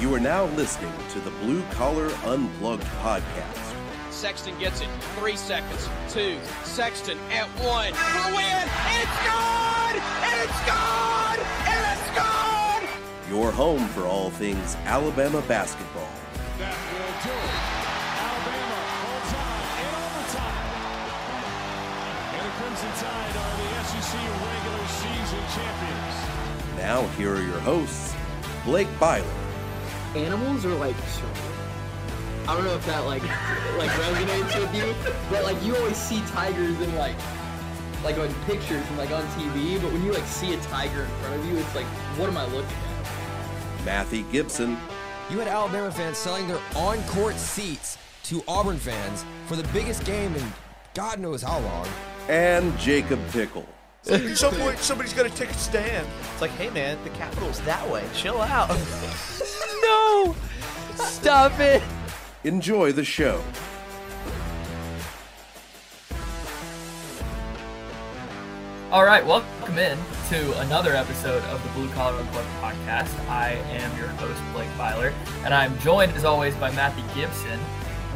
You are now listening to the Blue Collar Unplugged podcast. Sexton gets it. Three seconds. Two. Sexton at one. For the win. It's good! It's good! It's good! Your home for all things Alabama basketball. That will do it. Alabama holds on in overtime. And the Crimson Tide are the SEC regular season champions. Now, here are your hosts, Blake Byler, animals are like I don't know if that like like resonates with you, but like you always see tigers in like like on pictures and like on TV, but when you like see a tiger in front of you, it's like, what am I looking at? Matthew Gibson, You had Alabama fans selling their on-court seats to Auburn fans for the biggest game in God knows how long. and Jacob Pickle. At some point, somebody's got to take a stand. It's like, hey, man, the capital's that way. Chill out. No! Stop it! Enjoy the show. All right, welcome in to another episode of the Blue Collar Unplugged podcast. I am your host Blake Byler, and I'm joined as always by Matthew Gibson.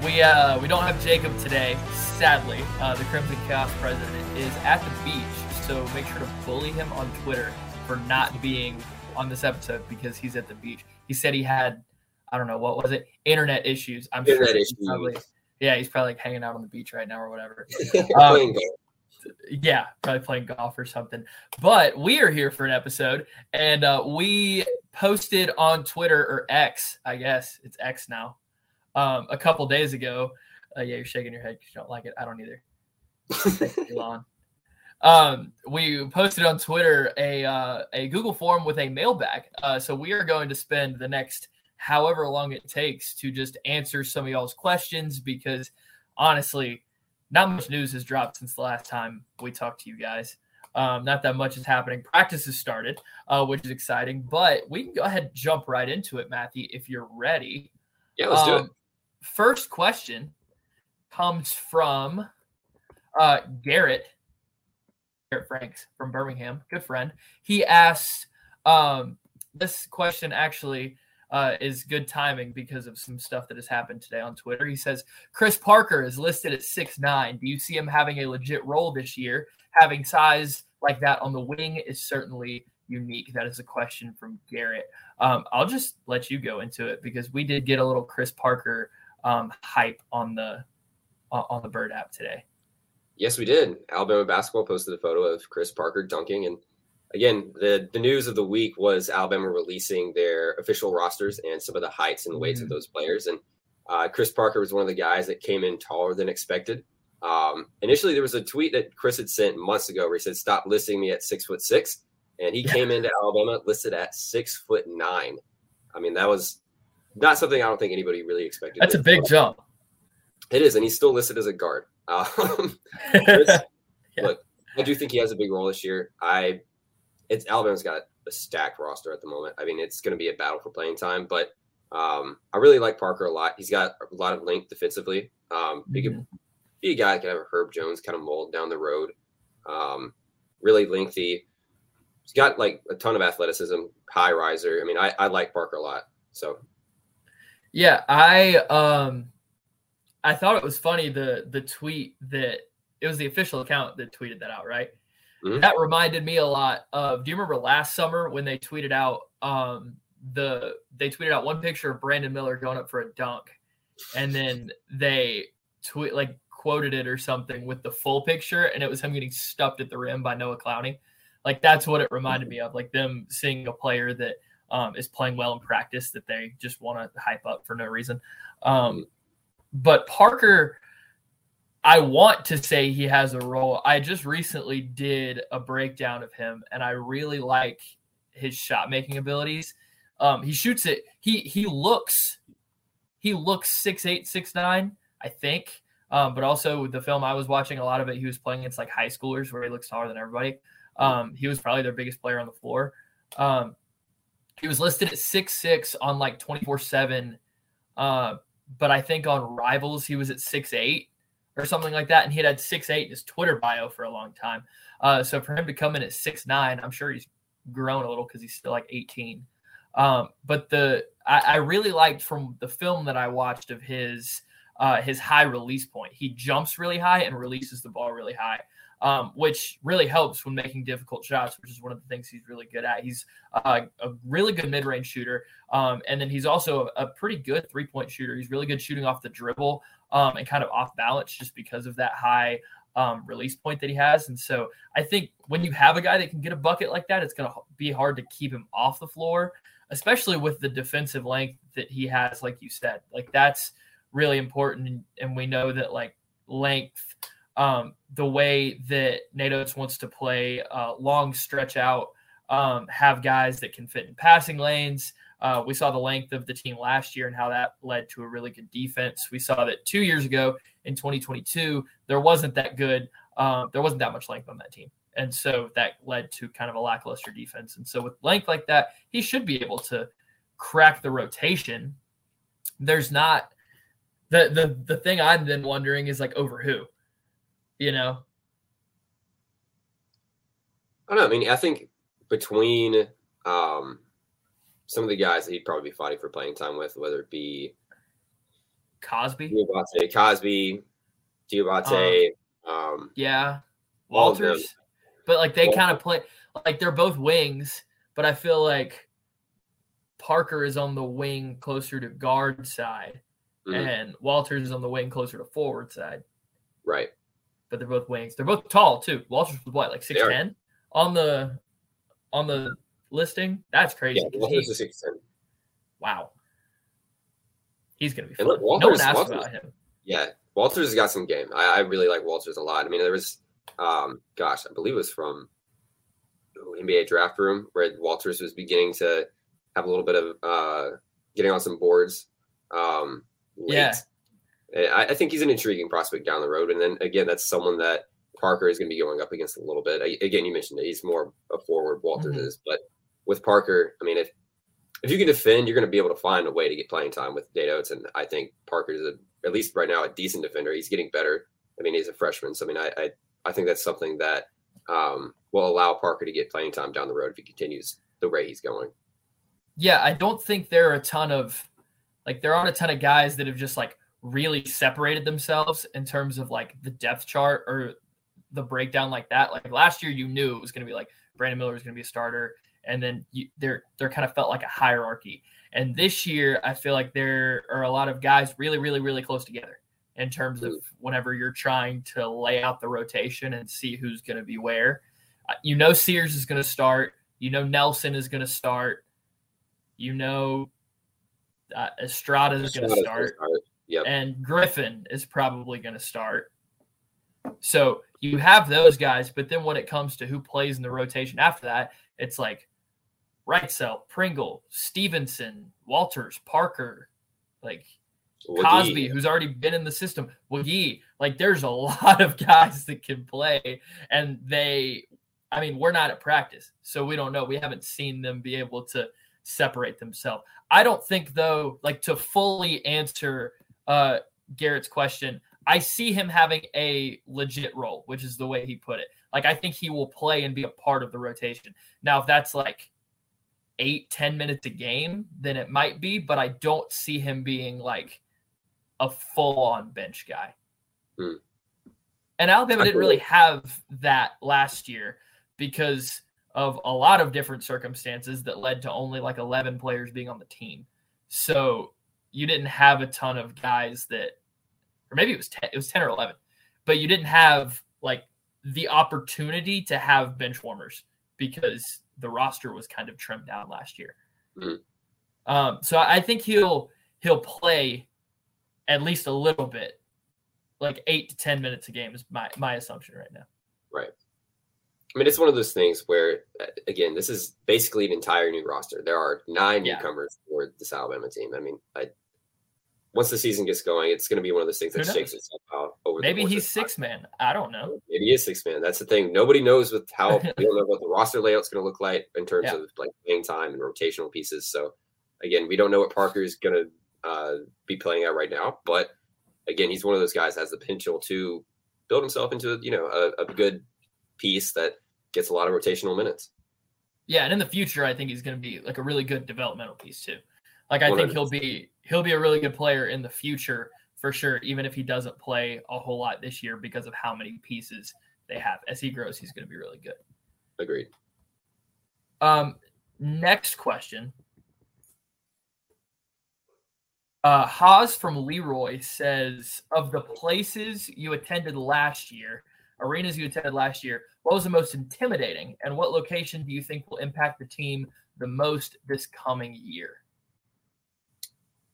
We uh, we don't have Jacob today, sadly. Uh, the Crimson Chaos president is at the beach, so make sure to bully him on Twitter for not being on this episode because he's at the beach. He said he had, I don't know what was it, internet issues. I'm Internet sure issues. probably, yeah, he's probably like hanging out on the beach right now or whatever. Golf. yeah, probably playing golf or something. But we are here for an episode, and uh, we posted on Twitter or X, I guess it's X now, um, a couple days ago. Uh, yeah, you're shaking your head because you don't like it. I don't either. Elon. Um, we posted on Twitter a uh, a Google form with a mailbag. Uh, so we are going to spend the next however long it takes to just answer some of y'all's questions because honestly, not much news has dropped since the last time we talked to you guys. Um, not that much is happening. Practice has started, uh, which is exciting, but we can go ahead and jump right into it, Matthew, if you're ready. Yeah, let's do it. Um, First question comes from uh, Garrett Franks from Birmingham, good friend. He asks, um, this question actually uh, is good timing because of some stuff that has happened today on Twitter. He says, Kris Parker is listed at six nine. Do you see him having a legit role this year? Having size like that on the wing is certainly unique. That is a question from Garrett. Um, I'll just let you go into it because we did get a little Kris Parker um, hype on the on on the Bird app today. Yes, we did. Alabama basketball posted a photo of Kris Parker dunking, and again, the the news of the week was Alabama releasing their official rosters and some of the heights and weights of those players. And uh, Kris Parker was one of the guys that came in taller than expected. Um, initially, there was a tweet that Kris had sent months ago where he said, "Stop listing me at six foot six. and he came into Alabama listed at six foot nine. I mean, that was not something I don't think anybody really expected. That's a big jump. It is, and he's still listed as a guard. Um, Yeah. Look, I do think he has a big role this year. I, it's Alabama's got a stacked roster at the moment. I mean, it's going to be a battle for playing time, but um, I really like Parker a lot. He's got a lot of length defensively. Um, he could be a guy that could have a Herb Jones kind of mold down the road. Um, really lengthy. He's got like a ton of athleticism, high riser. I mean, I, I like Parker a lot. So Yeah, I um I thought it was funny the the tweet that it was the official account that tweeted that out, right? Mhm. That reminded me a lot of do you remember last summer when they tweeted out um the they tweeted out one picture of Brandon Miller going up for a dunk and then they tweet like quoted it or something with the full picture and it was him getting stuffed at the rim by Noah Clowney. Like that's what it reminded me of, like them seeing a player that um, is playing well in practice that they just want to hype up for no reason. Um, but Parker, I want to say he has a role. I just recently did a breakdown of him, and I really like his shot making abilities. Um, he shoots it. He he looks he looks six eight six nine. I think. Um, but also with the film I was watching, a lot of it he was playing against like high schoolers where he looks taller than everybody. Um, he was probably their biggest player on the floor. Um, he was listed at six six on like twenty four seven, uh, but I think on Rivals he was at six eight or something like that, and he had had six eight in his Twitter bio for a long time. Uh, so for him to come in at six nine, I'm sure he's grown a little because he's still like eighteen. Um, but the I, I really liked from the film that I watched of his uh, his high release point. He jumps really high and releases the ball really high, um, which really helps when making difficult shots, which is one of the things he's really good at. He's uh, a really good mid range shooter, um, and then he's also a, pretty good three point shooter. He's really good shooting off the dribble um, and kind of off balance just because of that high um, release point that he has. And so I think when you have a guy that can get a bucket like that, it's going to be hard to keep him off the floor, especially with the defensive length that he has, like you said. Like that's really important. And we know that like length, um, the way that Nate Oats wants to play uh, long stretch out, um, have guys that can fit in passing lanes. Uh, we saw the length of the team last year and how that led to a really good defense. We saw that two years ago in 2022, there wasn't that good, uh, there wasn't that much length on that team. And so that led to kind of a lackluster defense. And so with length like that, he should be able to crack the rotation. There's not the the the thing I'm then wondering is like over who, you know. I don't know. I mean, I think between um, some of the guys that he'd probably be fighting for playing time with, whether it be Cosby, Dioubate, Cosby, Dioubate, um, yeah, all of them. Walters, but like they kind of play like they're both wings, but I feel like Parker is on the wing closer to guard side, Mhm. and Walters is on the wing closer to forward side. right. But they're both wings. They're both tall too. Walters was what like six ten on the on the listing. That's crazy. Yeah, Walters is six ten. wow, he's gonna be fun. look, no one Walters- asked Walters- about him. Yeah, Walters has got some game. I, I really like Walters a lot. I mean, there was, um, gosh, I believe it was from NBA Draft Room where Walters was beginning to have a little bit of uh, getting on some boards. Um, late. Yeah. And I, I think he's an intriguing prospect down the road. And then again, that's someone that Parker is going to be going up against a little bit. I, again, you mentioned it; he's more a forward. Walters Mhm. is, but with Parker, I mean, if if you can defend, you're going to be able to find a way to get playing time with Nate Oats. And I think Parker's a, at least right now a decent defender. He's getting better. I mean, he's a freshman, so I mean, I I, I think that's something that um, will allow Parker to get playing time down the road if he continues the way he's going. Yeah, I don't think there are a ton of like there aren't a ton of guys that have just like really separated themselves in terms of like the depth chart or the breakdown like that. Like last year, you knew it was going to be like Brandon Miller was going to be a starter, and then you, there there kind of felt like a hierarchy. And this year, I feel like there are a lot of guys really, really, really close together in terms of whenever you're trying to lay out the rotation and see who's going to be where. Uh, You know, Sears is going to start. You know, Nelson is going to start. You know, uh, Estrada is going to start Yep. and Griffin is probably going to start. So you have those guys, but then when it comes to who plays in the rotation after that, it's like Wrightsell, Pringle, Stevenson, Walters, Parker, like Woogie. Cosby, who's already been in the system, Woogie. Like there's a lot of guys that can play, and they, I mean, we're not at practice, so we don't know. We haven't seen them be able to separate themselves. I don't think though, like to fully answer uh Garrett's question, I see him having a legit role, which is the way he put it. Like I think he will play and be a part of the rotation. Now, if that's like eight, ten minutes a game, then it might be, but I don't see him being like a full on bench guy. Hmm. And Alabama didn't really have that last year because of a lot of different circumstances that led to only like 11 players being on the team. So you didn't have a ton of guys that, or maybe it was 10, it was 10 or 11, but you didn't have like the opportunity to have bench warmers because the roster was kind of trimmed down last year. Mhm. Um, so I think he'll he'll play at least a little bit, like eight to ten minutes a game is my my assumption right now. Right. I mean, it's one of those things where, uh, again, this is basically an entire new roster. There are nine Yeah. newcomers for this Alabama team. I mean, I, once the season gets going, it's going to be one of those things that shakes itself out over. Maybe he's six man. I don't know. Maybe he is six man. That's the thing. Nobody knows with how we don't know what the roster layout's going to look like in terms Yeah. of like playing time and rotational pieces. So again, we don't know what Parker is going to uh, be playing at right now. But again, he's one of those guys that has the potential to build himself into you know a, a good piece that gets a lot of rotational minutes. Yeah, and in the future, I think he's going to be like a really good developmental piece too. Like I think 100%. he'll be he'll be a really good player in the future for sure, even if he doesn't play a whole lot this year because of how many pieces they have. As he grows, he's going to be really good. Agreed. Um, next question. Uh, Haas from Leroy says, of the places you attended last year, arenas you attended last year, what was the most intimidating, and what location do you think will impact the team the most this coming year?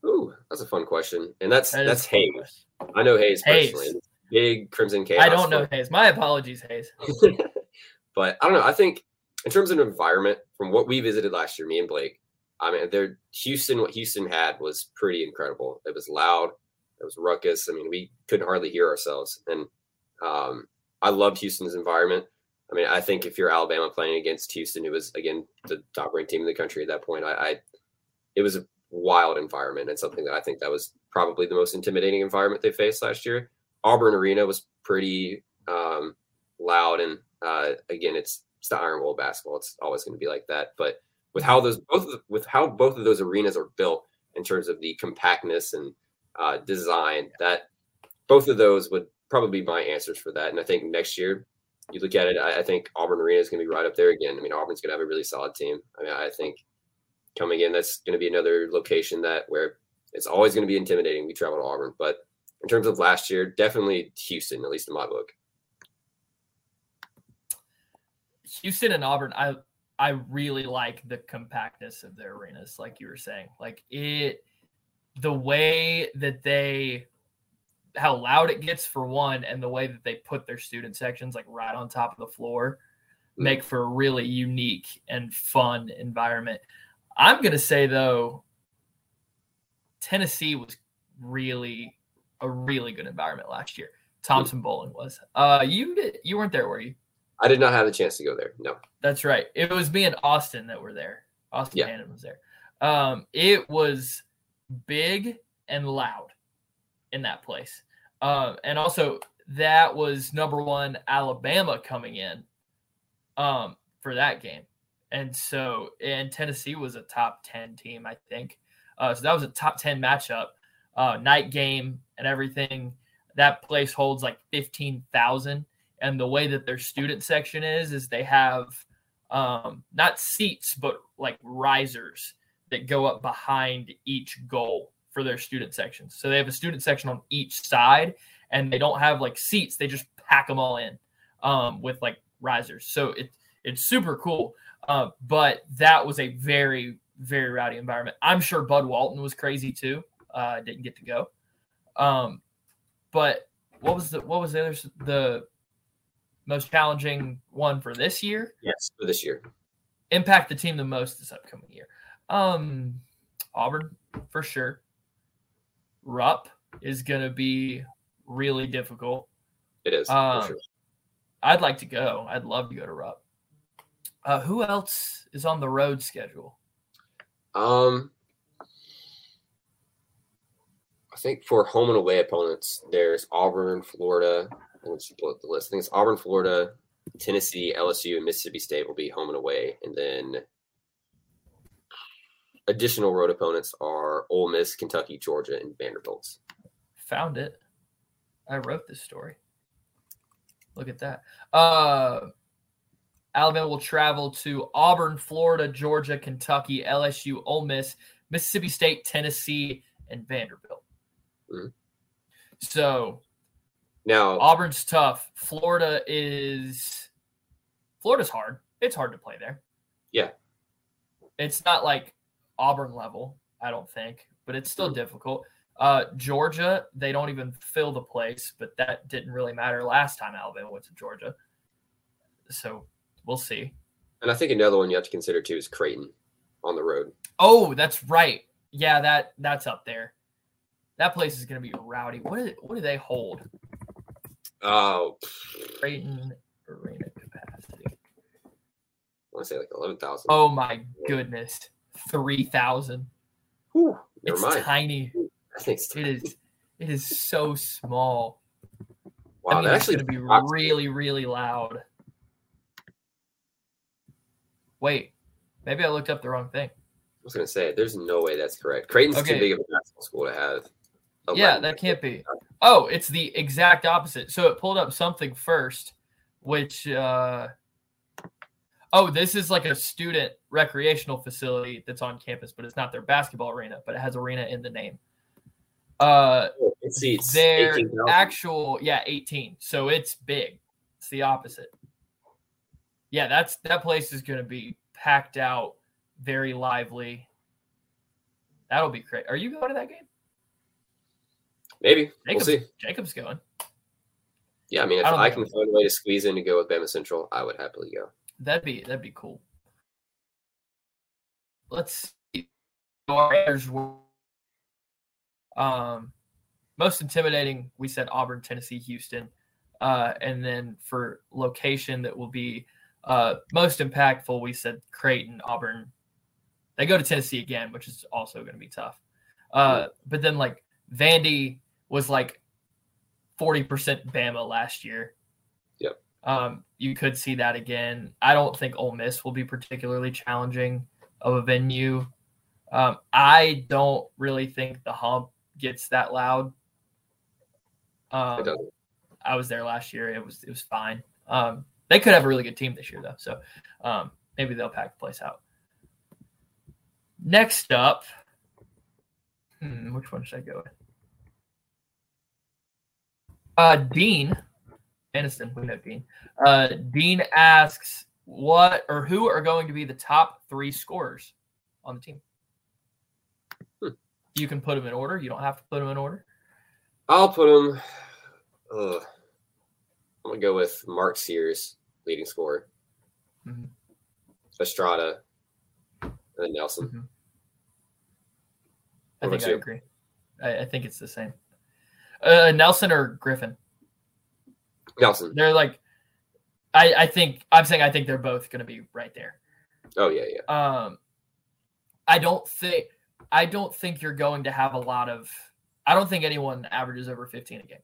Ooh, that's a fun question. And that's That that's Hayes. question. I know Hayes, Hayes. personally. Big Crimson Chaos. I don't know fan. Hayes. My apologies, Hayes. but I don't know. I think in terms of environment, from what we visited last year, me and Blake, I mean, there Houston, what Houston had was pretty incredible. It was loud, it was ruckus. I mean, we couldn't hardly hear ourselves, and um, I loved Houston's environment. I mean, I think if you're Alabama playing against Houston, who was again the top ranked team in the country at that point, I, I it was a wild environment and something that I think that was probably the most intimidating environment they faced last year. Auburn Arena was pretty um, loud, and uh, again, it's it's the Iron Bowl basketball. It's always going to be like that. But with how those both of the, with how both of those arenas are built in terms of the compactness and uh, design, that both of those would probably be my answers for that. And I think next year, you look at it, I, I think Auburn Arena is going to be right up there again. I mean, Auburn's going to have a really solid team. I mean, I think coming in, that's going to be another location that where it's always going to be intimidating. We travel to Auburn, but in terms of last year, definitely Houston, at least in my book. Houston and Auburn, I I really like the compactness of their arenas, like you were saying. Like it the way that they how loud it gets for one, and the way that they put their student sections like right on top of the floor mm. make for a really unique and fun environment. I'm gonna say though, Tennessee was really a really good environment last year. Thompson-Boling was. Uh, you did, you weren't there, were you? I did not have the chance to go there. No. That's right. It was me and Austin that were there. Austin Yeah. Hannon was there. Um, it was big and loud in that place. Um, and also that was number one Alabama coming in um, for that game. And so, and Tennessee was a top 10 team, I think. Uh, so that was a top 10 matchup, uh, night game and everything. That place holds like 15,000 and the way that their student section is is they have um, not seats but like risers that go up behind each goal for their student sections so they have a student section on each side and they don't have like seats. They just pack them all in um, with like risers. So it, it's super cool uh, but that was a very very rowdy environment. I'm sure bud walton was crazy too. Uh, didn't get to go. Um, but what was the what was the other the most challenging one for this year? Yes, for this year. impact the team the most this upcoming year. Um auburn for sure. Rupp is going to be really difficult. It is. Um, sure. i'd like to go. I'd love to go to rupp uh, who else is on the road schedule Um, I think for home and away opponents, there's Auburn, Florida. Let's pull up the list. I think it's Auburn, Florida, Tennessee, LSU, and Mississippi State will be home and away, and then additional road opponents are Ole Miss, Kentucky, Georgia, and Vanderbilt. found it i wrote this story look at that uh alabama will travel to auburn florida georgia kentucky lsu ole miss mississippi state tennessee and vanderbilt Mhm. so Now, auburn's tough florida is florida's hard it's hard to play there Yeah. it's not like auburn level i don't think but it's still difficult uh, Georgia, they don't even fill the place, but that didn't really matter last time Alabama went to Georgia. So we'll see. and I think another one you have to consider too is Creighton on the road. Oh, that's right. Yeah, that that's up there. That place is going to be rowdy. What do, what do they hold? Oh, Creighton arena capacity. I want to say like eleven thousand. Oh my goodness, three thousand. never It's mind. tiny. I think it's It is. It is so small. Wow, I mean, that it's actually going to be really, really loud. Wait, maybe I looked up the wrong thing. I was gonna say, there's no way that's correct. Creighton's Okay. too big of a basketball school to have. Yeah, 11 that can't be. Oh, it's the exact opposite. So it pulled up something first, which uh oh, this is like a student recreational facility that's on campus, but it's not their basketball arena, but it has arena in the name. Uh It seats their 18,000. actual yeah, 18. So it's big. It's the opposite. Yeah, that's that place is gonna be packed out, very lively. That'll be great. Are you going to that game? Maybe we'll Jacob's, see. Jacob's going. Yeah, I mean, if I I, can find a way to squeeze in to go with Bama Central, I would happily go. That'd be that'd be cool. Let's see. Our answers were, Um, most intimidating, we said Auburn, Tennessee, Houston, uh, and then for location that will be uh, most impactful, we said Creighton, Auburn. They go to Tennessee again, which is also going to be tough. Uh, but then like Vandy was like forty percent Bama last year. Yep. Um, you could see that again. I don't think Ole Miss will be particularly challenging of a venue. Um, I don't really think the hump gets that loud. Um. I was there last year. It was it was fine. Um, they could have a really good team this year though, so um, maybe they'll pack the place out. Next up, hmm, which one should I go with? Uh, Dean Aniston, we know Dean. Uh, Dean asks, "What or who are going to be the top three scorers on the team?" Hmm. You can put them in order. You don't have to put them in order. I'll put them. Ugh. I'm gonna go with Mark Sears, leading scorer. Mhm. Estrada, and then Nelson. Mhm. I think I you? agree. I, I think it's the same. Uh, Nelson or Griffin? Nelson. They're like, I, I think I'm saying I think they're both going to be right there. Oh yeah, yeah. Um, I don't think I don't think you're going to have a lot of. I don't think anyone averages over 15 a game.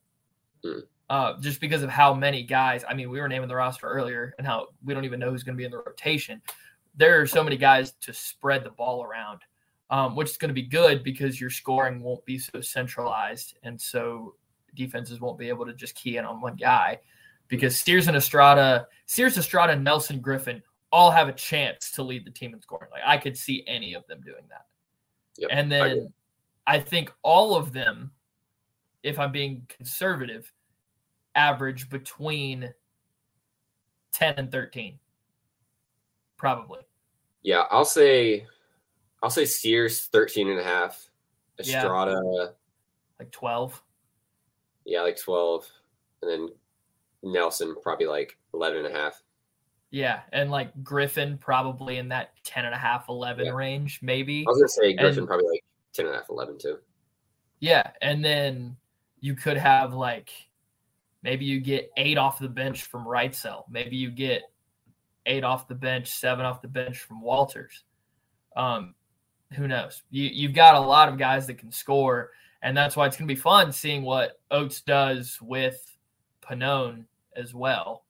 Hmm. Uh, just because of how many guys. I mean, we were naming the roster earlier, and how we don't even know who's going to be in the rotation. There are so many guys to spread the ball around, um, which is going to be good because your scoring won't be so centralized, and so defenses won't be able to just key in on one guy. Because Sears and Estrada, Sears, Estrada, Nelson, Griffin all have a chance to lead the team in scoring. Like I could see any of them doing that. Yep, and I then I, think all of them, if I'm being conservative, average between 10 and 13. Probably. Yeah, I'll say I'll say Sears 13 and a half. Yeah. Estrada, Like 12. yeah, like 12. And then Nelson probably like 11 and a half. Yeah. And like Griffin probably in that 10 and a half, 11 Yeah. range, maybe. I was gonna say Griffin And- probably like 10 and a half, 11 too. Yeah, and then you could have like maybe you get eight off the bench from Wrightsell. Maybe you get eight off the bench, seven off the bench from Walters. Um, who knows? You you've got a lot of guys that can score, and that's why it's gonna be fun seeing what Oats does with Pannone as well,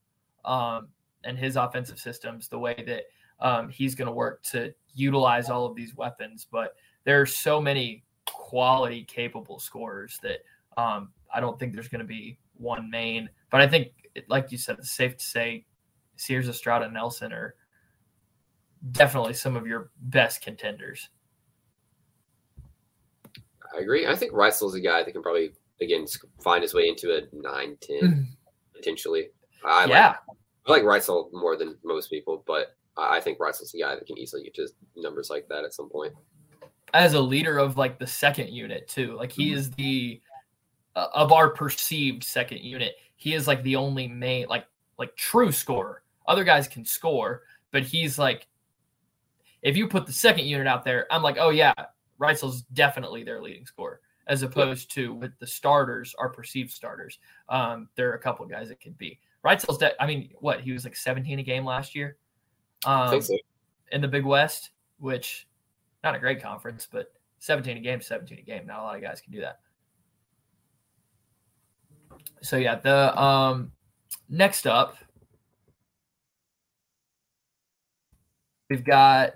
um, and his offensive systems, the way that um, he's going to work to utilize all of these weapons. But there are so many quality, capable scorers that um, I don't think there's going to be one main. But I think, like you said, it's safe to say Sears, Estrada, Nelson are definitely some of your best contenders. I agree. I think Wrightsell's a guy that can probably again find his way into a 9 10 potentially. I Mm-hmm. yeah, like I like Wrightsell more than most people, but I think Wrightsell's a guy that can easily get to numbers like that at some point. as a leader of like the second unit too. Like he is the uh, of our perceived second unit. He is like the only main like like true scorer. Other guys can score, but he's like if you put the second unit out there, I'm like, oh yeah, Wrightsell's definitely their leading scorer. As opposed to with the starters, our perceived starters, um, there are a couple of guys that could be. Wrightsell's, de- I mean, what he was like 17 a game last year, um, so. in the Big West, which not a great conference, but 17 a game, 17 a game. Not a lot of guys can do that. So yeah, the um next up we've got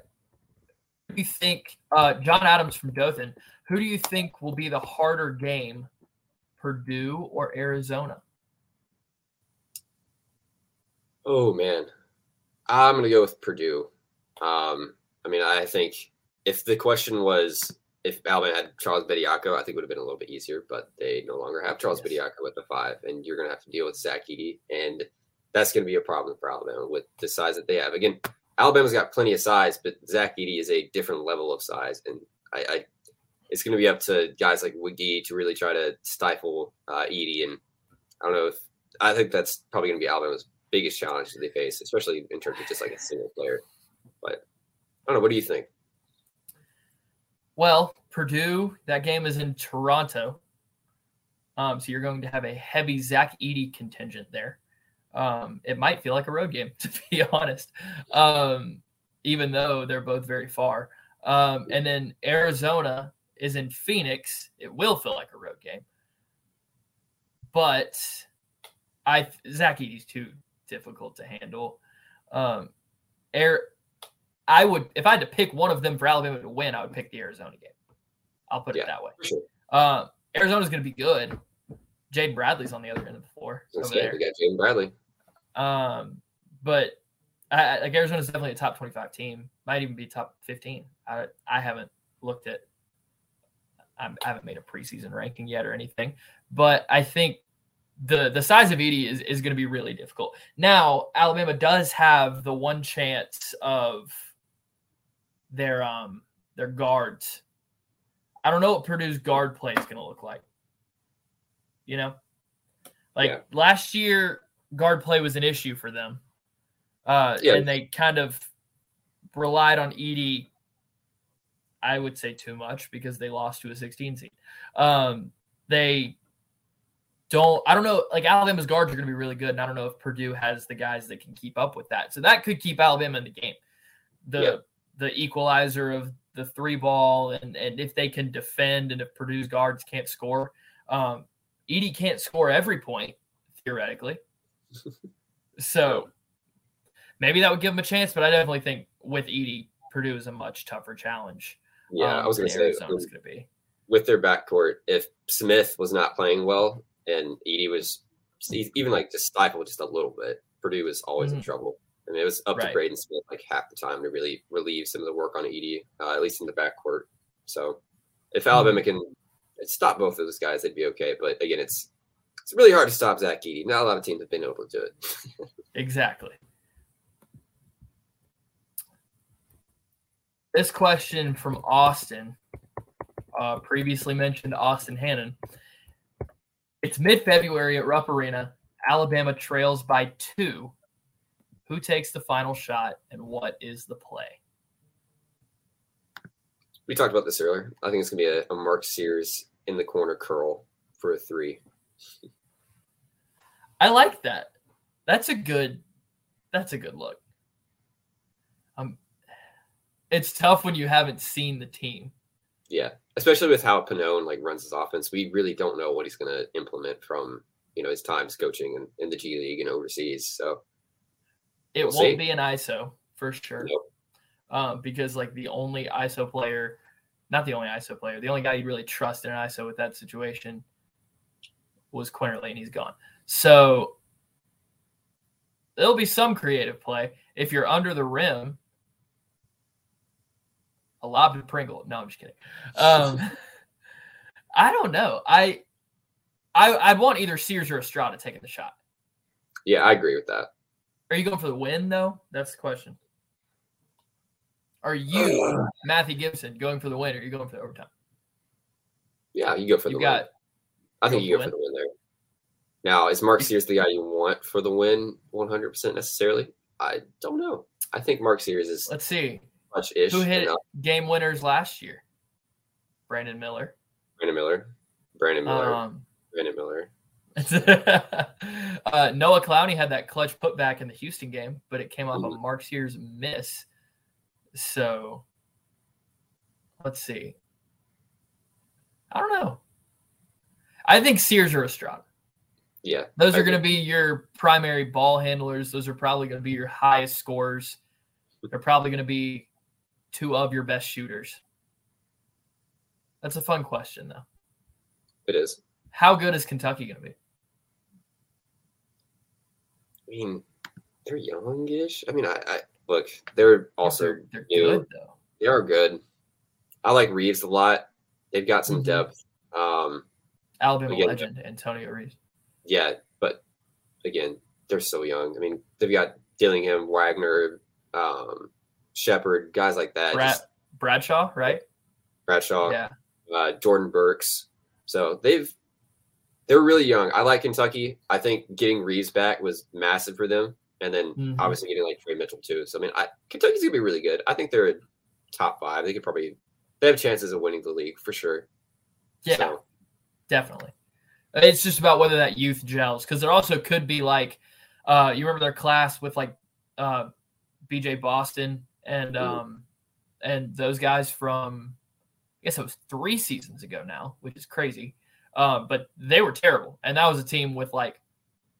do you think, uh, John Adams from Dothan, who do you think will be the harder game, Purdue or Arizona? Oh man, I'm gonna go with Purdue. Um, I mean, I think if the question was if Alabama had Charles Bediako, I think it would have been a little bit easier, but they no longer have Charles Yes. Bediako at the five, and you're gonna have to deal with Zach Edey, and that's gonna be a problem for Alabama with the size that they have. Again, Alabama's got plenty of size, but Zach Edey is a different level of size, and I, I it's gonna be up to guys like Wiggy to really try to stifle uh, and I don't know if I think that's probably gonna be Alabama's biggest challenge that they face, especially in terms of just like a single player. But I don't know. What do you think? Well, Purdue, that game is in Toronto. Um, so you're going to have a heavy Zach Edey contingent there. Um, it might feel like a road game, to be honest, um, even though they're both very far. Um, and then Arizona is in Phoenix. It will feel like a road game. But I Zach Edey's too difficult to handle. Um, Air, I would if I had to pick one of them for Alabama to win, I would pick the Arizona game. I'll put Yeah, it that way. Sure. Uh, Arizona's going to be good. Jaden Bradley's on the other end of the floor Let's over get there. we got Jaden Bradley. Um, but I, like Arizona's definitely a top twenty-five team. Might even be top fifteen. I I haven't looked at. I'm- I haven't made a preseason ranking yet or anything, but I think the the size of Edey is, is going to be really difficult. Now Alabama does have the one chance of their um their guards. I don't know what Purdue's guard play is going to look like. You know, like Yeah. last year, guard play was an issue for them, uh, Yeah. and they kind of relied on Edey. I would say too much because they lost to a 16 seed. Um, they don't. I don't know. Like Alabama's guards are going to be really good, and I don't know if Purdue has the guys that can keep up with that. So that could keep Alabama in the game. The Yeah. The equalizer of the three ball, and and if they can defend, and if Purdue's guards can't score, um, Edey can't score every point theoretically. so maybe that would give them a chance, but I definitely think with Edey, Purdue is a much tougher challenge. Yeah, um, I was going to say Arizona's going to be. with their backcourt, if Smith was not playing well and Edey was even like just stifled just a little bit, Purdue was always in Mhm. trouble. I mean, it was up Right. to Braden Smith like half the time to really relieve some of the work on Edey, uh, at least in the backcourt. So if Alabama can stop both of those guys, they'd be okay. But again, it's it's really hard to stop Zach Edey. Not a lot of teams have been able to do it. Exactly. This question from Austin, uh, previously mentioned Austin Hannon. It's mid February at Rupp Arena. Alabama trails by two. Who takes the final shot and what is the play? We talked about this earlier. I think it's gonna be a, a Mark Sears in the corner curl for a three. I like that. That's a good. That's a good look. Um, it's tough when you haven't seen the team. Yeah, especially with how Pannone like runs his offense, we really don't know what he's going to implement from you know his times coaching in, in the G League and overseas. So It We'll won't see. be an ISO for sure. Nope. Um, because like the only ISO player, not the only ISO player, the only guy you really trust in an ISO with that situation was Quinerly, and he's gone. So there'll be some creative play if you're under the rim. A lob to Pringle. No, I'm just kidding. Um, I don't know. I, I I'd want either Sears or Estrada taking the shot. yeah, I agree with that. Are you going for the win though? That's the question. Are you Matthew Gibson going for the win, or are you going for the overtime? Yeah, you go for the You win. got I think you go the for the win there. Now, is Mark Sears the guy you want for the win 100% necessarily? I don't know. I think Mark Sears is let's see much ish. who hit enough. game winners last year. Brandon Miller. Brandon Miller. Brandon Miller. Um, Brandon Miller. uh, Noah Clowney had that clutch putback in the Houston game, but it came off a Mhm. Mark Sears miss. So let's see. I don't know. I think Sears or Estrada. Yeah. Those I are going to be your primary ball handlers. Those are probably going to be your highest scores. They're probably going to be two of your best shooters? That's a fun question, though. It is. How good is Kentucky going to be? I mean, they're youngish. I mean, I, I look. They're also they're, they're new. good though. They are good. I like Reeves a lot. They've got some Mhm. depth. Um, Alabama Again, legend Antonio Reeves. yeah, but again, they're so young. I mean, they've got Dillingham, Wagner, um, Sheppard, guys like that. Brad, just Bradshaw, right? Bradshaw, Yeah. uh, Jordan Burks. So they've they're really young. I like Kentucky. I think getting Reeves back was massive for them, and then Mhm. obviously getting like Tre Mitchell too. So I mean, I, Kentucky's gonna be really good. I think they're a top five. They could probably they have chances of winning the league for sure. Yeah, So, definitely. It's just about whether that youth gels because there also could be like, uh, you remember their class with like uh, BJ Boston and um, and those guys from, I guess it was three seasons ago now, which is crazy. Um, but they were terrible, and that was a team with like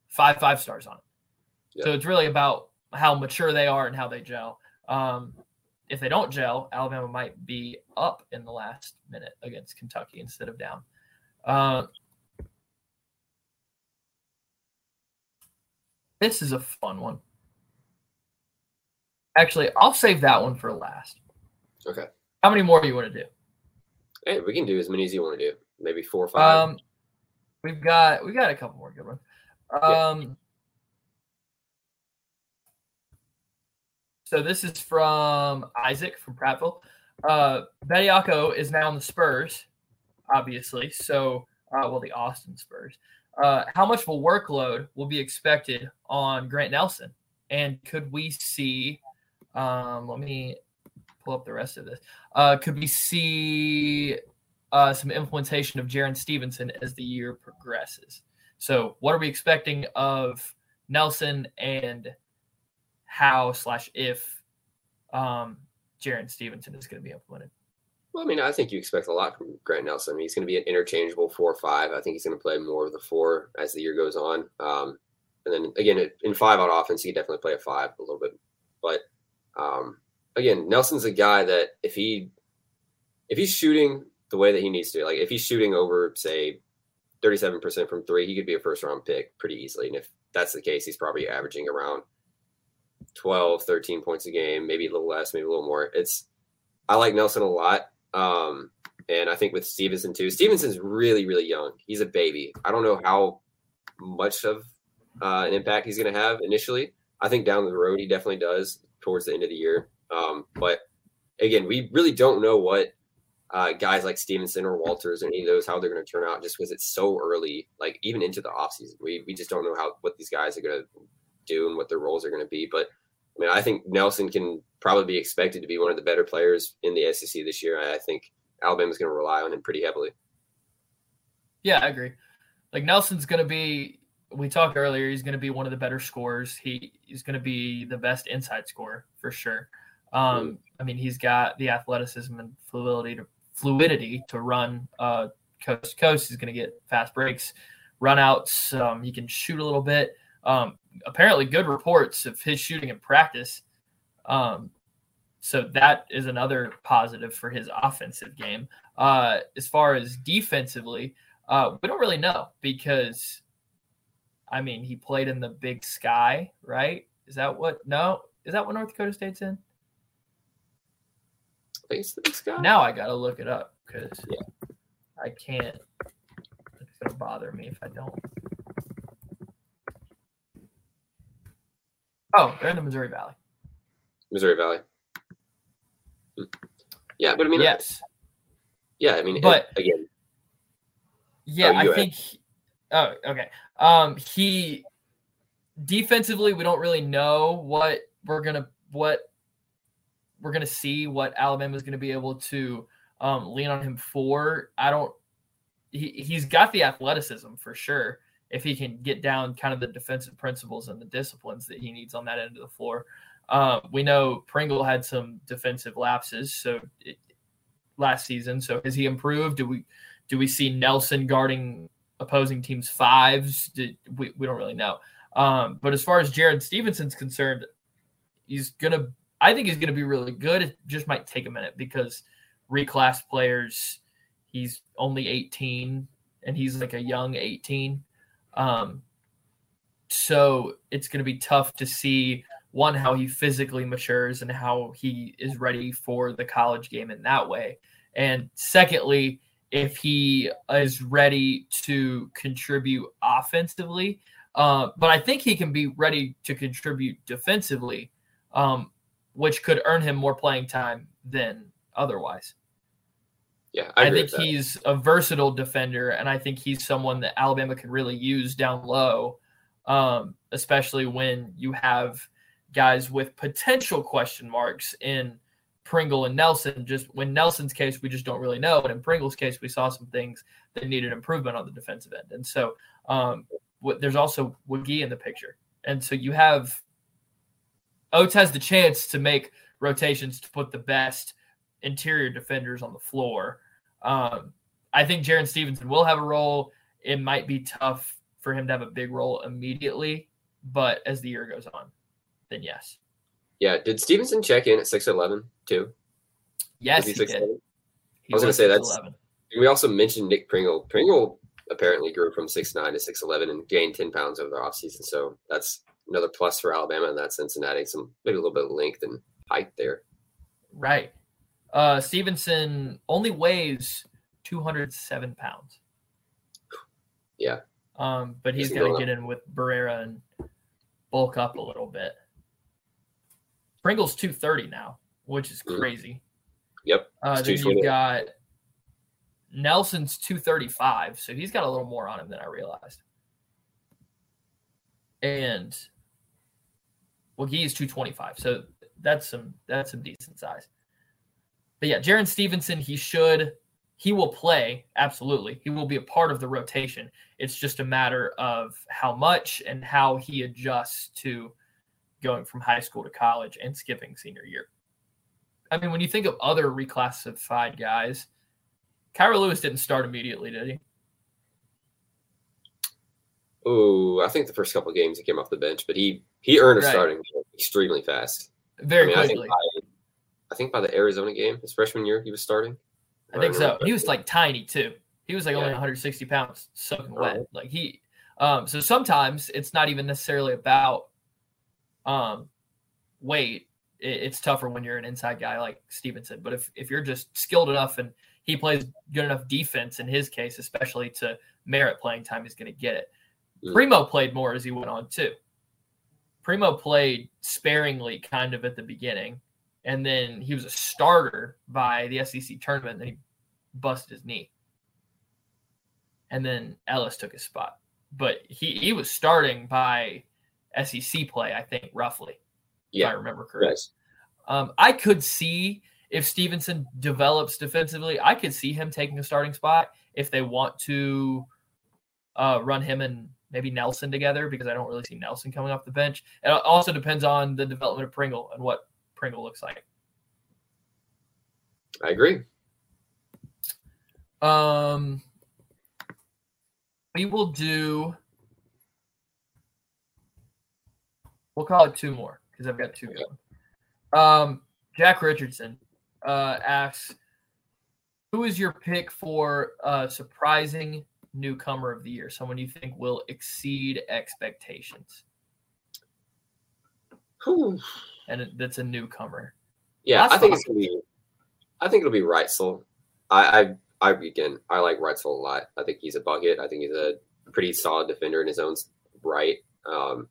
five five stars on it. So it's really about how mature they are and how they gel. Um, if they don't gel, Alabama might be up in the last minute against Kentucky instead of down. Uh, this is a fun one. Actually, I'll save that one for last. okay. How many more do you want to do? Hey, we can do as many as you want to do. Maybe four or five. Um, we've got we've got a couple more good ones. Um, so this is from Isaac from Prattville. Uh, Bediako is now in the Spurs, obviously. So, uh, well, the Austin Spurs. Uh, how much of a workload will be expected on Grant Nelson? And could we see? Um, let me pull up the rest of this. Uh, could we see uh, some implementation of Jarin Stevenson as the year progresses. So, what are we expecting of Nelson and how slash if um, Jarin Stevenson is going to be implemented? Well, I mean, I think you expect a lot from Grant Nelson. I mean, he's going to be an interchangeable four or five. I think he's going to play more of the four as the year goes on. Um, and then again, in five on offense, he definitely play a five a little bit. But um, again, Nelson's a guy that if he if he's shooting the way that he needs to, like if he's shooting over say thirty seven percent from three, he could be a first round pick pretty easily. And if that's the case, he's probably averaging around 12, 13 points a game, maybe a little less, maybe a little more. It's I like Nelson a lot. Um, and I think with Stevenson too. Stevenson's really, really young. He's a baby. I don't know how much of uh, an impact he's going to have initially. I think down the road he definitely does towards the end of the year. Um, but again, we really don't know what uh, guys like Stevenson or Walters or any of those how they're going to turn out just because it's so early. Like even into the offseason, we we just don't know how what these guys are going to do and what their roles are going to be. But I mean, I think Nelson can probably be expected to be one of the better players in the SEC this year. I think Alabama's going to rely on him pretty heavily. Yeah, I agree. Like Nelson's going to be. We talked earlier. He's going to be one of the better scorers. He he's going to be the best inside scorer for sure. Um, I mean, he's got the athleticism and fluidity to fluidity to run uh, coast to coast. He's going to get fast breaks, run outs. Um, he can shoot a little bit. Um, apparently, good reports of his shooting in practice. Um, so that is another positive for his offensive game. Uh, as far as defensively, uh, we don't really know because, I mean, he played in the Big Sky, right? Is that what? No, is that what North Dakota State's in? I think it's guy. Now I gotta look it up because Yeah. I can't. It's gonna bother me if I don't. Oh, they're in the Missouri Valley. Missouri Valley. Hmm. Yeah, but I mean, yes. yeah, I mean, But- again, Yeah, Oh, I you- think. Oh, okay. Um, he defensively, we don't really know what we're gonna what we're gonna see. What Alabama's gonna be able to um, lean on him for. I don't. He he's got the athleticism for sure. If he can get down kind of the defensive principles and the disciplines that he needs on that end of the floor. Uh, we know Pringle had some defensive lapses, so it, last season. So has he improved? Do we do we see Nelson guarding opposing teams fives? Did, we, we don't really know. Um, but as far as Jared Stevenson's concerned, he's gonna I think he's going to be really good. It just might take a minute because reclass players, he's only 18 and he's like a young 18. Um, so it's going to be tough to see one how he physically matures and how he is ready for the college game in that way. And secondly, if he is ready to contribute offensively. Uh, but I think he can be ready to contribute defensively, um, which could earn him more playing time than otherwise. Yeah, I, I think he's a versatile defender, and I think he's someone that Alabama can really use down low, um, especially when you have guys with potential question marks in Pringle and Nelson. Just when Nelson's case, we just don't really know. But in Pringle's case, we saw some things that needed improvement on the defensive end. And so um, there's also Wiggy in the picture. And so you have Oats has the chance to make rotations to put the best interior defenders on the floor. Um, I think Jarin Stevenson will have a role. It might be tough for him to have a big role immediately, but as the year goes on, then yes. Yeah. Did Stevenson check in at six eleven too? Yes, he, he did. He I was, was going to say that's. 11. We also mentioned Nick Pringle. Pringle apparently grew from six nine to six eleven and gained ten pounds over the offseason. So that's another plus for Alabama in that sense and adding some maybe a little bit of length and height there. Right. Uh, Stevenson only weighs 207 pounds. Yeah. Um, but he's going to get in with Barrera and bulk up a little bit. Pringle's 230 now, which is mm. crazy. Yep. Uh, then you've got Nelson's 235, so he's got a little more on him than I realized. And well, he is 225, so that's some that's some decent size. But yeah, Jarin Stevenson, he should he will play absolutely. He will be a part of the rotation. It's just a matter of how much and how he adjusts to going from high school to college and skipping senior year. I mean, when you think of other reclassified guys, Kira Lewis didn't start immediately, did he? Oh, I think the first couple games he came off the bench, but he he earned a right. starting extremely fast. Very I mean, quickly. I think, by, I think, by, the Arizona game, his freshman year, he was starting. I think so. He was like tiny too. He was like yeah. only 160 pounds, soaking wet. Oh. Like he, um, so sometimes it's not even necessarily about um, weight, it, it's tougher when you're an inside guy like Stevenson. But if if you're just skilled enough and he plays good enough defense in his case, especially to merit playing time, he's going to get it. Primo played more as he went on too. Primo played sparingly, kind of at the beginning, and then he was a starter by the SEC tournament. And then he busted his knee, and then Ellis took his spot. But he he was starting by SEC play, I think, roughly. Yeah. If I remember correctly. Yes. Um, I could see if Stevenson develops defensively, I could see him taking a starting spot if they want to uh, run him and maybe Nelson together because I don't really see Nelson coming off the bench. It also depends on the development of Pringle and what Pringle looks like. I agree. Um, we will do We'll call it two more because I've got two going. Um, Jack Richardson uh, asks, "Who is your pick for uh, surprising newcomer of the year? Someone you think will exceed expectations?" Whew. And that's a newcomer. Yeah, I think it's gonna be. I think it'll be Wrightsell. I, I, I again, I like Wrightsell a lot. I think he's a bucket. I think he's a pretty solid defender in his own right. Um,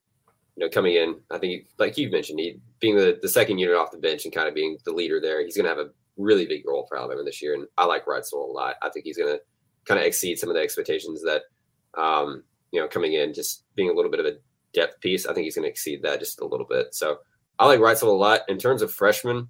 you know, coming in, I think, like you mentioned, he being the, the second unit off the bench and kind of being the leader there, he's going to have a really big role for Alabama this year. And I like Wrightsell a lot. I think he's going to kind of exceed some of the expectations that, um, you know, coming in, just being a little bit of a depth piece. I think he's going to exceed that just a little bit. So I like Wrightsell a lot. In terms of freshmen,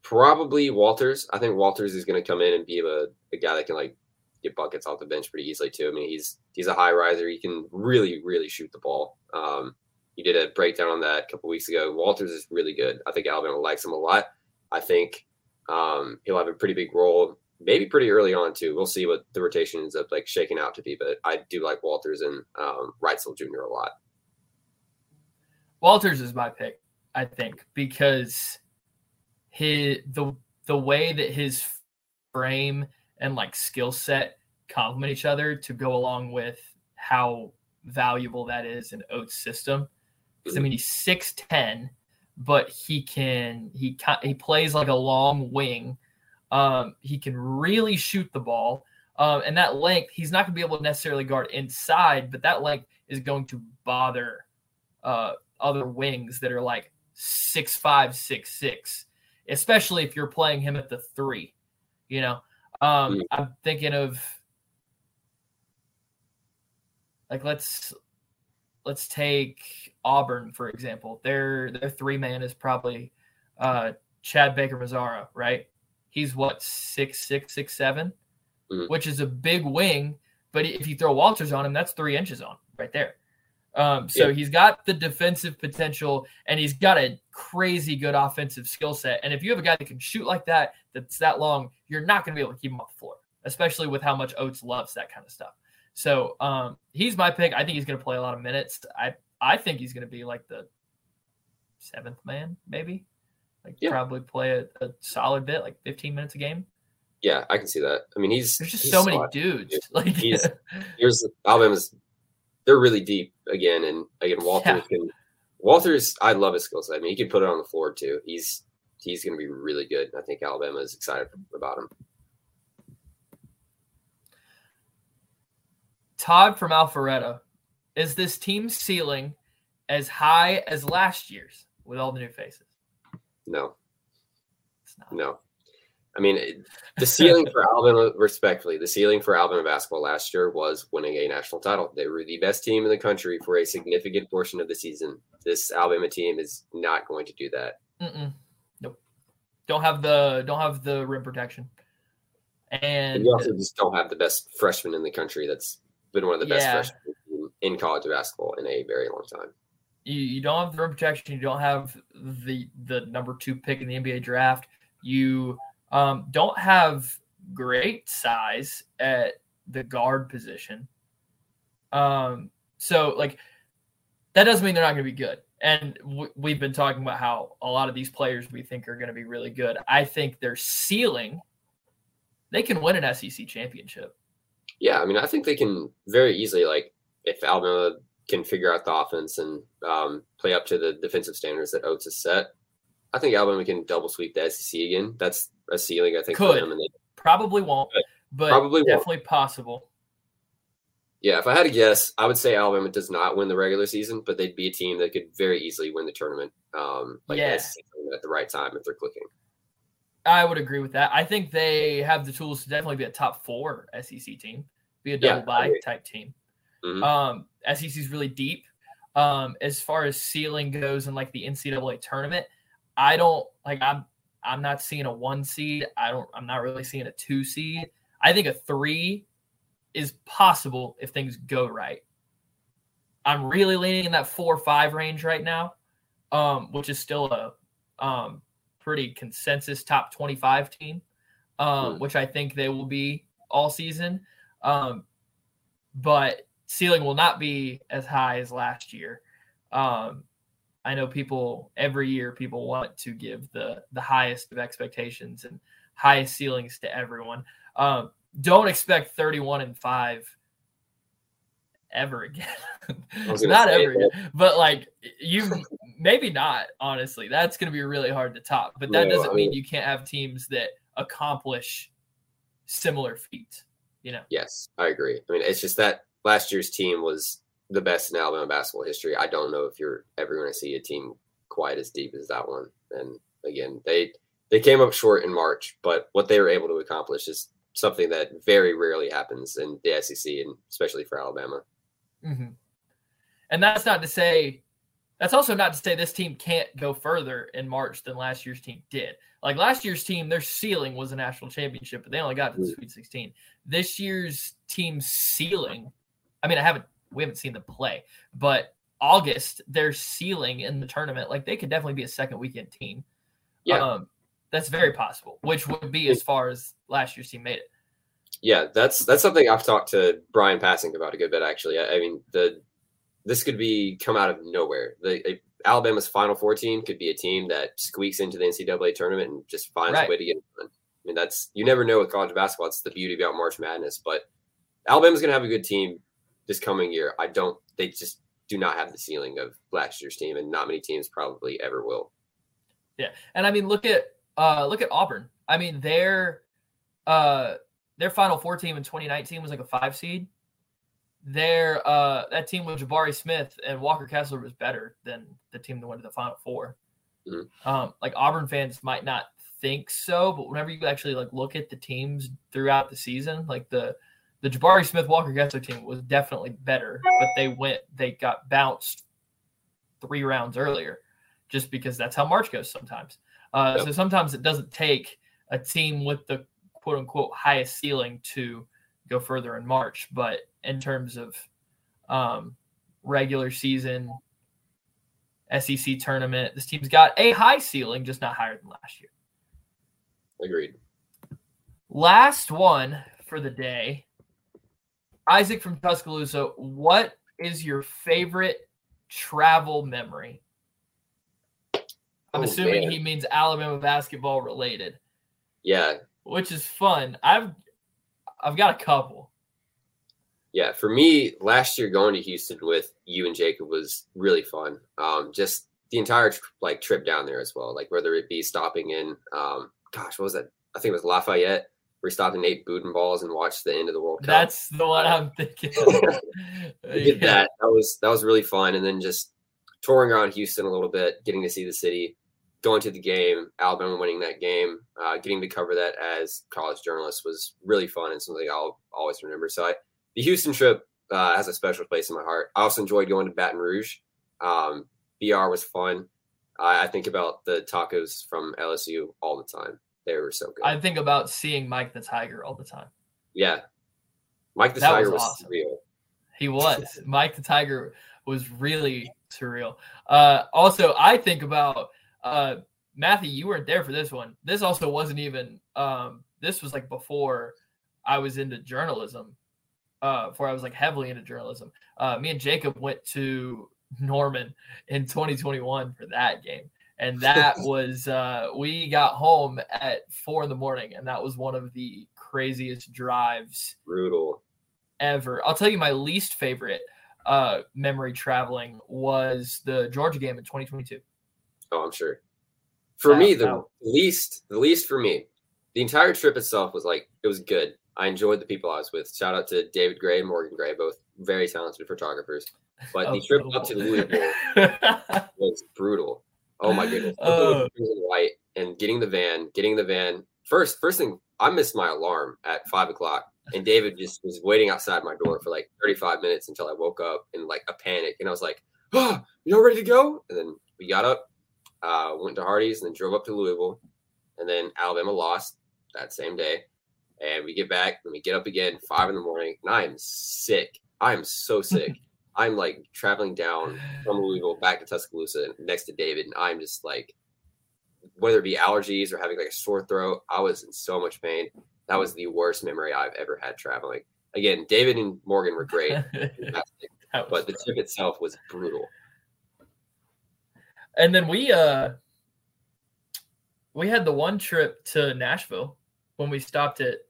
probably Walters. I think Walters is going to come in and be a, a guy that can like get buckets off the bench pretty easily too. I mean, he's he's a high riser. He can really really shoot the ball. Um, he did a breakdown on that a couple weeks ago. Walters is really good. I think Alabama likes him a lot. I think um, he'll have a pretty big role, maybe pretty early on too. We'll see what the rotation ends up like shaking out to be. But I do like Walters and um, Wrightsell Jr. a lot. Walters is my pick. I think, because his the the way that his frame and like skill set complement each other to go along with how valuable that is in Oats' system. Because I mean, he's six ten, but he can he he plays like a long wing. Um, he can really shoot the ball, um, and that length he's not going to be able to necessarily guard inside, but that length is going to bother uh, other wings that are like six five, six six, especially if you're playing him at the three. You know, um, I'm thinking of like let's let's take Auburn for example. Their their three man is probably uh, Chad Baker Mazara, right? He's what six six six seven, Mhm. which is a big wing. But if you throw Walters on him, that's three inches on right there. Um, so Yeah. he's got the defensive potential and he's got a crazy good offensive skill set. And if you have a guy that can shoot like that, that's that long, you're not going to be able to keep him off the floor, especially with how much Oats loves that kind of stuff. So um, he's my pick. I think he's going to play a lot of minutes. I I think he's going to be like the seventh man, maybe. Like Yeah. probably play a, a solid bit, like 15 minutes a game. Yeah, I can see that. I mean, he's There's just he's so many solid. dudes. dude. Like He's- Here's Alabama's. They're really deep again, and again, Walter Yeah. can. Walter's. I love his skill set. I mean, he can put it on the floor too. He's he's going to be really good. I think Alabama is excited about him. Todd from Alpharetta, is this team's ceiling as high as last year's with all the new faces? No, no. I mean, it- the ceiling for Alabama, respectfully, the ceiling for Alabama basketball last year was winning a national title. They were the best team in the country for a significant portion of the season. This Alabama team is not going to do that. Mm-mm. Nope. Don't have the don't have the rim protection. And And you also just don't have the best freshman in the country that's been one of the best Yeah. freshmen in- in college basketball in a very long time. You, you don't have the rim protection. You don't have the the number two pick in the NBA draft. You um, don't have great size at the guard position. Um, so like that doesn't mean they're not going to be good. And w- we've been talking about how a lot of these players we think are going to be really good. I think their ceiling, they can win an SEC championship. Yeah, I mean, I think they can very easily, like, if Alabama can figure out the offense and um, play up to the defensive standards that Oats has set, I think Alabama can double sweep the SEC again. That's a ceiling, I think, for Could. them. And they, Probably won't, But probably won't. definitely possible. yeah, if I had to guess, I would say Alabama does not win the regular season, but they'd be a team that could very easily win the tournament, um, like Yeah. at the right time if they're clicking. I would agree with that. I think they have the tools to definitely be a top four SEC team, be a double I bye type team. Mhm. Um, SEC is really deep. Um, as far as ceiling goes in like the NCAA tournament, I don't like I'm I'm not seeing a one seed. I don't I'm not really seeing a two seed. I think a three is possible if things go right. I'm really leaning in that four or five range right now, um, which is still a um, pretty consensus top 25 team, um, Hmm. which I think they will be all season. Um, but ceiling will not be as high as last year. Um, I know people every year people want to give the the highest of expectations and highest ceilings to everyone. Um, don't expect 31 and 5 ever again. not ever again. But like you maybe not, honestly. That's gonna be really hard to top. But that No, doesn't I mean mean- you can't have teams that accomplish similar feats. You know. Yes, I agree. I mean, it's just that last year's team was the best in Alabama basketball history. I don't know if you're ever going to see a team quite as deep as that one. And again, they they came up short in March, but what they were able to accomplish is something that very rarely happens in the SEC, and especially for Alabama. hmm And that's not to say, that's also not to say this team can't go further in March than last year's team did. Like last year's team, their ceiling was a national championship, but they only got to the Sweet 16. This year's team's ceiling, I mean, I haven't, we haven't seen them play, but August, their ceiling in the tournament, like they could definitely be a second weekend team. Yeah. Um, that's very possible, which would be as far as last year's team made it. Yeah, that's that's something I've talked to Brian Passing about a good bit actually. I, I mean, the this could be come out of nowhere. The, a Alabama's Final Four team could be a team that squeaks into the NCAA tournament and just finds Right. a way to get it done. I mean, that's you never know with college basketball. It's the beauty about March Madness. But Alabama's going to have a good team this coming year. I don't. They just do not have the ceiling of last year's team, and not many teams probably ever will. Yeah, and I mean, look at uh look at Auburn. I mean, their uh their Final Four team in 2019 was like a five seed. Their uh that team with Jabari Smith and Walker Kessler was better than the team that went to the Final 4 Mhm. Um, like Auburn fans might not think so, but whenever you actually like look at the teams throughout the season, like the the Jabari Smith Walker Kessler team was definitely better, but they went they got bounced three rounds earlier just because that's how March goes sometimes. Uh, Yep. So sometimes it doesn't take a team with the quote unquote highest ceiling to go further in March. But in terms of um, regular season, SEC tournament, this team's got a high ceiling, just not higher than last year. Agreed. Last one for the day. Isaac from Tuscaloosa, what is your favorite travel memory? I'm Oh, assuming man. he means Alabama basketball related, Yeah, which is fun. I've I've got a couple. yeah. For me, last year going to Houston with you and Jacob was really fun. Um, just the entire like trip down there as well. Like whether it be stopping in, um, gosh, what was that? I think it was Lafayette. We stopped in Nate Budenballs and watched the end of the World Cup. That's the one I'm thinking. Of. we did Yeah. that. That was that was really fun. And then just touring around Houston a little bit, getting to see the city, going to the game, Alabama winning that game, uh, getting to cover that as college journalists was really fun and something I'll always remember. So I, the Houston trip uh, has a special place in my heart. I also enjoyed going to Baton Rouge. Um, BR was fun. I, I think about the tacos from LSU all the time. They were so good. I think about seeing Mike the Tiger all the time. yeah. Mike the That Tiger was was, awesome. real. He was. Mike the Tiger was really surreal. Uh, also, I think about uh, Matthew. You weren't there for this one. This also wasn't even. Um, this was like before I was into journalism. Uh, before I was like heavily into journalism. Uh, me and Jacob went to Norman in 2021 for that game, and that was uh, we got home at four in the morning, and that was one of the craziest drives Brutal. ever. I'll tell you my least favorite uh memory traveling was the Georgia game in 2022. Oh, I'm sure. For That- me, the that- least, the least for me, the entire trip itself was like it was good. I enjoyed the people I was with. Shout out to David Gray and Morgan Gray, both very talented photographers. But Oh, the trip up to Louisville was brutal. Oh my goodness! And white and getting the van, getting the van. First, first thing, I missed my alarm at five o'clock, and David just was waiting outside my door for like 35 minutes until I woke up in like a panic, and I was like, "Oh, you all ready to go?" And then we got up, uh, went to Hardee's, and then drove up to Louisville, and then Alabama lost that same day, and we get back and we get up again five in the morning, and I am sick. I am so sick. I'm like traveling down from Louisville back to Tuscaloosa next to David, and I'm just like, whether it be allergies or having like a sore throat, I was in so much pain. That was the worst memory I've ever had traveling. Again, David and Morgan were great, but the trip itself was brutal. and then we uh we had the one trip to Nashville when we stopped at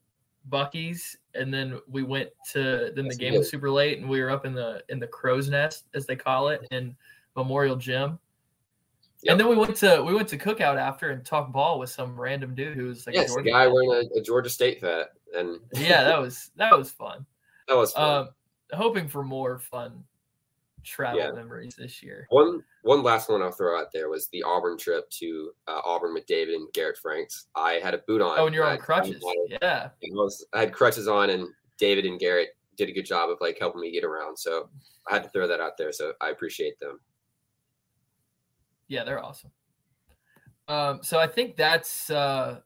Buc-ee's and then we went to then the game was super late and we were up in the in the crow's nest as they call it in Memorial Gym. Yep. And then we went to we went to cookout after and talked ball with some random dude who was like a yes, Georgia guy wearing a, a Georgia State hat, and yeah, that was that was fun. that was fun. Um, hoping for more fun travel Yeah. memories this year. One one last one I'll throw out there was the Auburn trip to uh, Auburn with David and Garrett Franks. I had a boot on. Oh, and you're on crutches. Yeah, I was I had crutches on, and David and Garrett did a good job of like helping me get around. So I had to throw that out there. So I appreciate them. yeah, they're awesome. Um, so I think that's uh,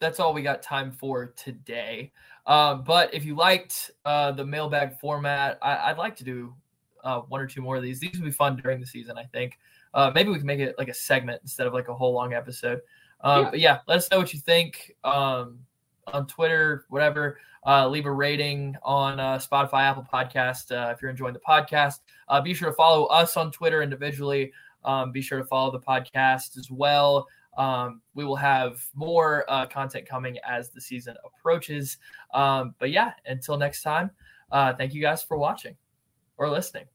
that's all we got time for today. Um, but if you liked uh, the mailbag format, I, I'd like to do uh, one or two more of these. These will be fun during the season, I think. Uh, maybe we can make it like a segment instead of like a whole long episode. Um, Yeah. But yeah, let us know what you think um, on Twitter, whatever. Uh, leave a rating on uh, Spotify, Apple Podcast uh, if you're enjoying the podcast. Uh, be sure to follow us on Twitter individually. Um, be sure to follow the podcast as well. Um, we will have more uh, content coming as the season approaches. Um, but yeah, until next time, uh, thank you guys for watching or listening.